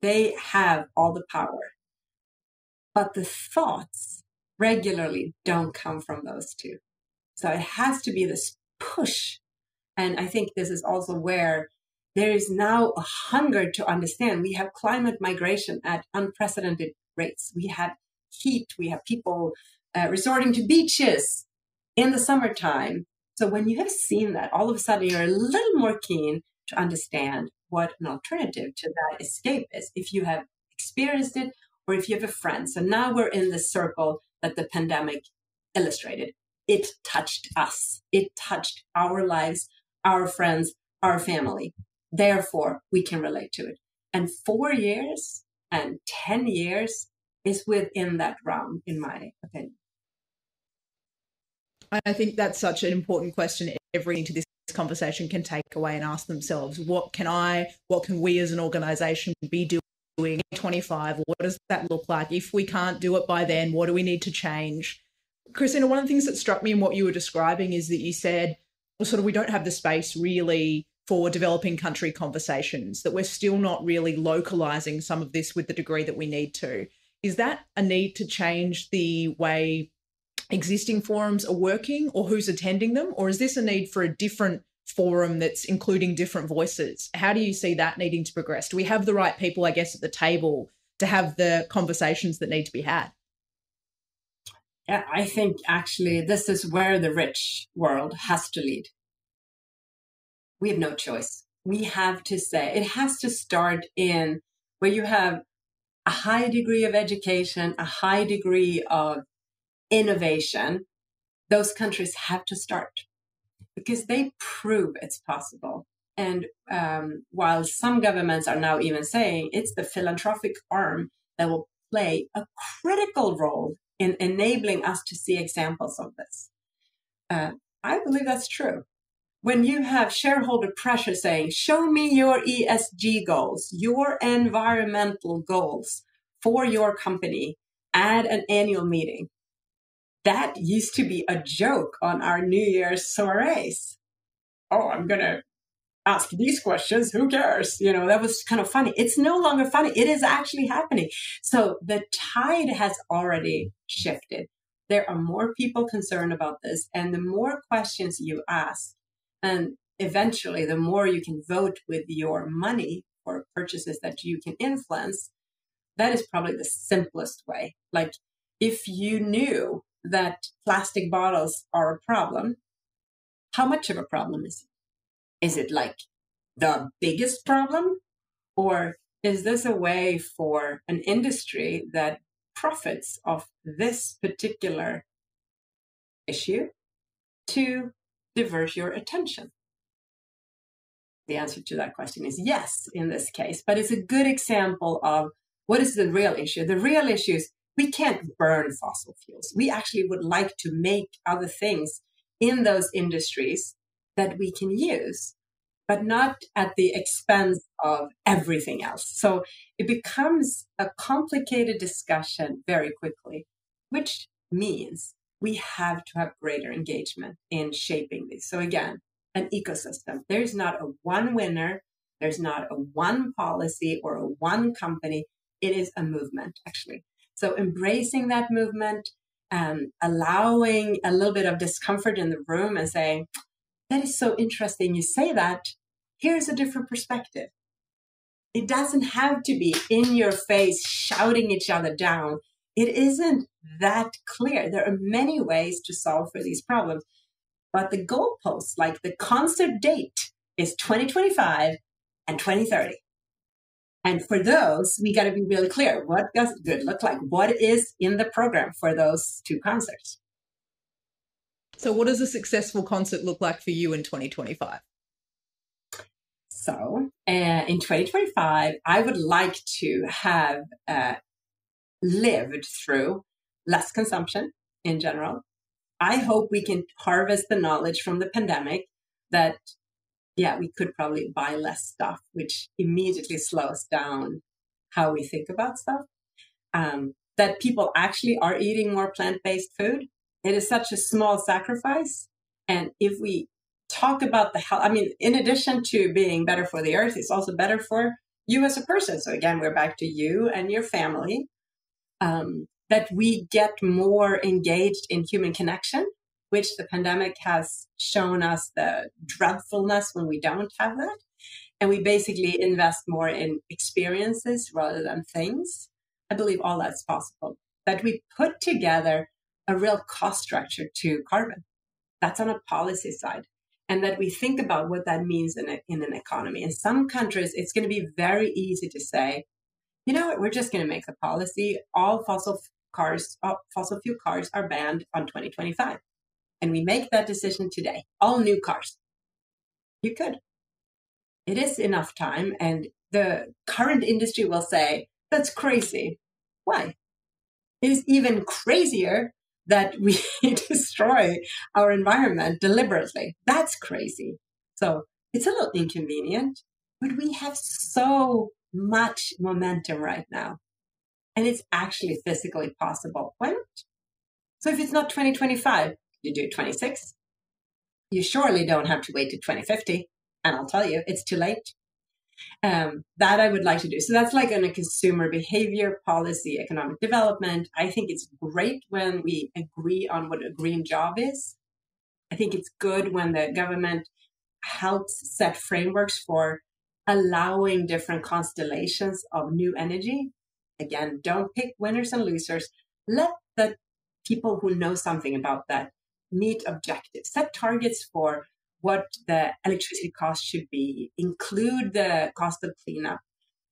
They have all the power. But the thoughts regularly don't come from those two. So it has to be this push. And I think this is also where there is now a hunger to understand. We have climate migration at unprecedented rates. We have heat. We have people uh, resorting to beaches in the summertime. So when you have seen that, all of a sudden you're a little more keen to understand what an alternative to that escape is. If you have experienced it or if you have a friend. So now we're in the circle that the pandemic illustrated. It touched us. It touched our lives, our friends, our family. Therefore, we can relate to it. And four years and 10 years is within that realm, in my opinion. I think that's such an important question. Every into this conversation can take away and ask themselves, what can I, what can we as an organization be doing? Doing 25 what does that look like? If we can't do it by then what do we need to change? Christina one of the things that struck me in what you were describing is that you said well, sort of we don't have the space really for developing country conversations that we're still not really localizing some of this with the degree that we need to. Is that a need to change the way existing forums are working or who's attending them? Or is this a need for a different forum that's including different voices. How do you see that needing to progress? Do we have the right people, I guess, at the table to have the conversations that need to be had? Yeah, I think actually this is where the rich world has to lead. We have no choice. we have to say it has to start in where you have a high degree of education, a high degree of innovation. Those countries have to start because they prove it's possible. And um, while some governments are now even saying it's the philanthropic arm that will play a critical role in enabling us to see examples of this. Uh, I believe that's true. When you have shareholder pressure saying, show me your ESG goals, your environmental goals for your company at an annual meeting, that used to be a joke on our New Year's soirees. Oh, I'm going to ask these questions. Who cares? You know, that was kind of funny. It's no longer funny. It is actually happening. So the tide has already shifted. There are more people concerned about this. And the more questions you ask, and eventually the more you can vote with your money for purchases that you can influence, that is probably the simplest way. Like if you knew that plastic bottles are a problem, how much of a problem is it? Is it like the biggest problem? Or is this a way for an industry that profits of this particular issue to divert your attention? The answer to that question is yes in this case, but it's a good example of what is the real issue. The real issue is we can't burn fossil fuels. We actually would like to make other things in those industries that we can use, but not at the expense of everything else. So it becomes a complicated discussion very quickly, which means we have to have greater engagement in shaping this. So again, an ecosystem. There's not a one winner. There's not a one policy or a one company. It is a movement, actually. So embracing that movement, um, allowing a little bit of discomfort in the room and saying, that is so interesting you say that. Here's a different perspective. It doesn't have to be in your face shouting each other down. It isn't that clear. There are many ways to solve for these problems. But the goalposts, like the concert date, is 2025 and 2030. And for those, we got to be really clear. What does good look like? What is in the program for those two concerts? So, what does a successful concert look like for you in 2025? So, uh, in 2025, I would like to have uh, lived through less consumption in general. I hope we can harvest the knowledge from the pandemic that yeah, we could probably buy less stuff, which immediately slows down how we think about stuff. Um, that people actually are eating more plant based food. It is such a small sacrifice. And if we talk about the health, I mean, in addition to being better for the earth, it's also better for you as a person. So again, we're back to you and your family. Um, that we get more engaged in human connection which the pandemic has shown us the dreadfulness when we don't have that. And we basically invest more in experiences rather than things. I believe all that's possible. That we put together a real cost structure to carbon. That's on a policy side. And that we think about what that means in, a, in an economy. In some countries, it's going to be very easy to say, you know what, we're just going to make the policy. All fossil cars, all fossil fuel cars are banned on 2025 and we make that decision today, all new cars, you could. It is enough time. And the current industry will say, that's crazy. Why? It is even crazier that we destroy our environment deliberately. That's crazy. So it's a little inconvenient, but we have so much momentum right now. And it's actually physically possible. Why not? So if it's not 2025, you do 26. You surely don't have to wait to 2050. And I'll tell you, it's too late. Um, that I would like to do. So that's like on a consumer behavior policy, economic development. I think it's great when we agree on what a green job is. I think it's good when the government helps set frameworks for allowing different constellations of new energy. Again, don't pick winners and losers. Let the people who know something about that meet objectives, set targets for what the electricity cost should be, include the cost of cleanup,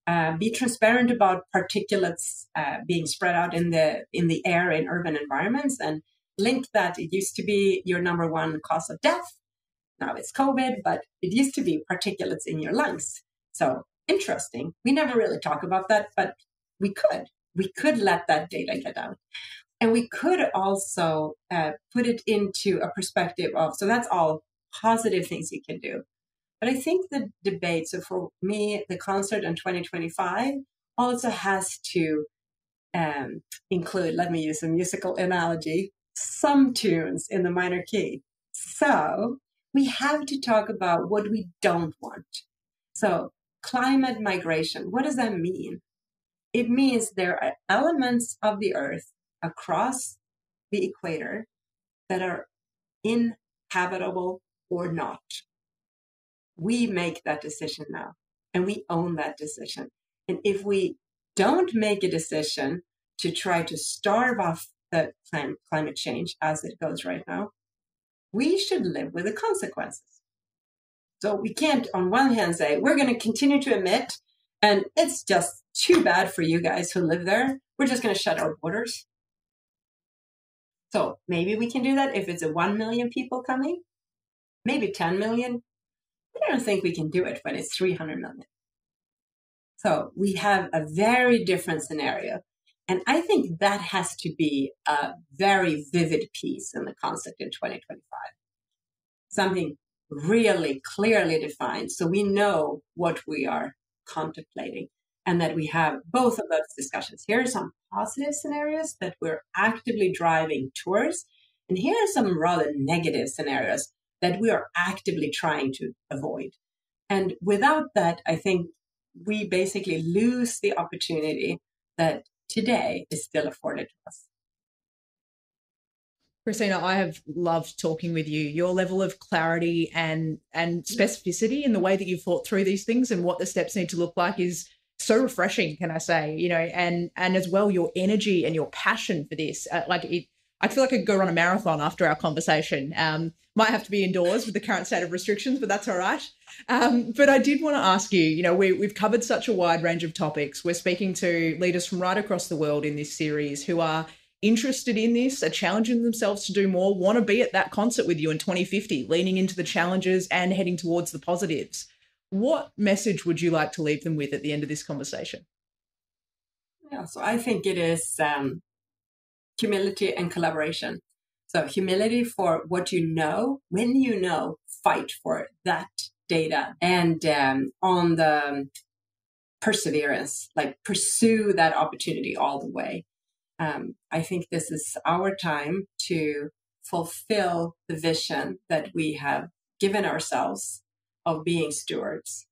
uh, be transparent about particulates uh, being spread out in the in the air in urban environments, and link that. It used to be your number one cause of death. Now it's COVID, but it used to be particulates in your lungs. So interesting. We never really talk about that, but we could. We could let that data get out. And we could also uh, put it into a perspective of, so that's all positive things you can do. But I think the debate, so for me, the concert in 2025 also has to um, include, let me use a musical analogy, some tunes in the minor key. So we have to talk about what we don't want. So climate migration, what does that mean? It means there are elements of the earth across the equator that are inhabitable or not. We make that decision now and we own that decision. And if we don't make a decision to try to starve off the climate change as it goes right now, we should live with the consequences. So we can't, on one hand, say we're going to continue to emit, and it's just too bad for you guys who live there. We're just going to shut our borders. So maybe we can do that if it's a 1 million people coming, maybe 10 million. I don't think we can do it when it's 300 million. So we have a very different scenario. And I think that has to be a very vivid piece in the concept in 2025. Something really clearly defined so we know what we are contemplating and that we have both of those discussions. Here are some positive scenarios that we're actively driving towards, and here are some rather negative scenarios that we are actively trying to avoid. And without that, I think we basically lose the opportunity that today is still afforded to us. Christina, I have loved talking with you. Your level of clarity and and specificity in the way that you've thought through these things and what the steps need to look like is so refreshing. Can I say, you know, and and as well your energy and your passion for this. Uh, like it, I feel like I could go run a marathon after our conversation. Um, might have to be indoors with the current state of restrictions, but that's all right. Um, but I did want to ask you. You know, we, we've covered such a wide range of topics. We're speaking to leaders from right across the world in this series who are interested in this, are challenging themselves to do more, want to be at that concert with you in 2050, leaning into the challenges and heading towards the positives. What message would you like to leave them with at the end of this conversation? Yeah, so I think it is um, humility and collaboration. So, humility for what you know, when you know, fight for that data. And um, on the perseverance, like pursue that opportunity all the way um, I think this is our time to fulfill the vision that we have given ourselves of being stewards.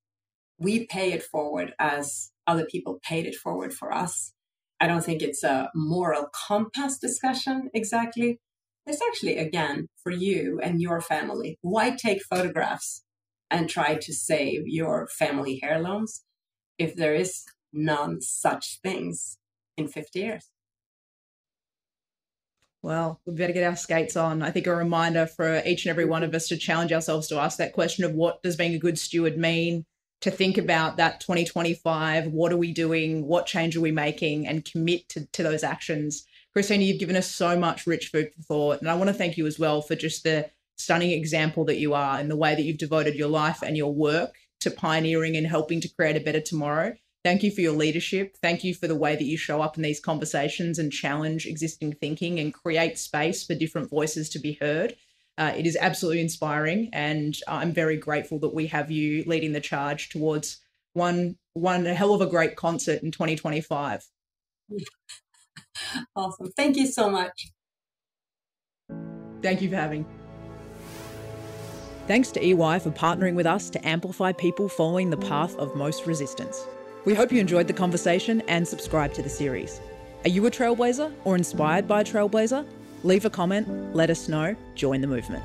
We pay it forward as other people paid it forward for us. I don't think it's a moral compass discussion exactly. It's actually, again, for you and your family. Why take photographs and try to save your family heirlooms if there is none such things in 50 years? Well, we better get our skates on. I think a reminder for each and every one of us to challenge ourselves to ask that question of what does being a good steward mean? To think about that 2025, what are we doing? What change are we making? And commit to, to those actions. Christina, you've given us so much rich food for thought. And I want to thank you as well for just the stunning example that you are and the way that you've devoted your life and your work to pioneering and helping to create a better tomorrow. Thank you for your leadership. Thank you for the way that you show up in these conversations and challenge existing thinking and create space for different voices to be heard. Uh, it is absolutely inspiring, and I'm very grateful that we have you leading the charge towards one one hell of a great concert in 2025. Awesome. Thank you so much. Thank you for having. Thanks to EY for partnering with us to amplify people following the path of most resistance. We hope you enjoyed the conversation and subscribe to the series. Are you a trailblazer or inspired by a trailblazer? Leave a comment, let us know, join the movement.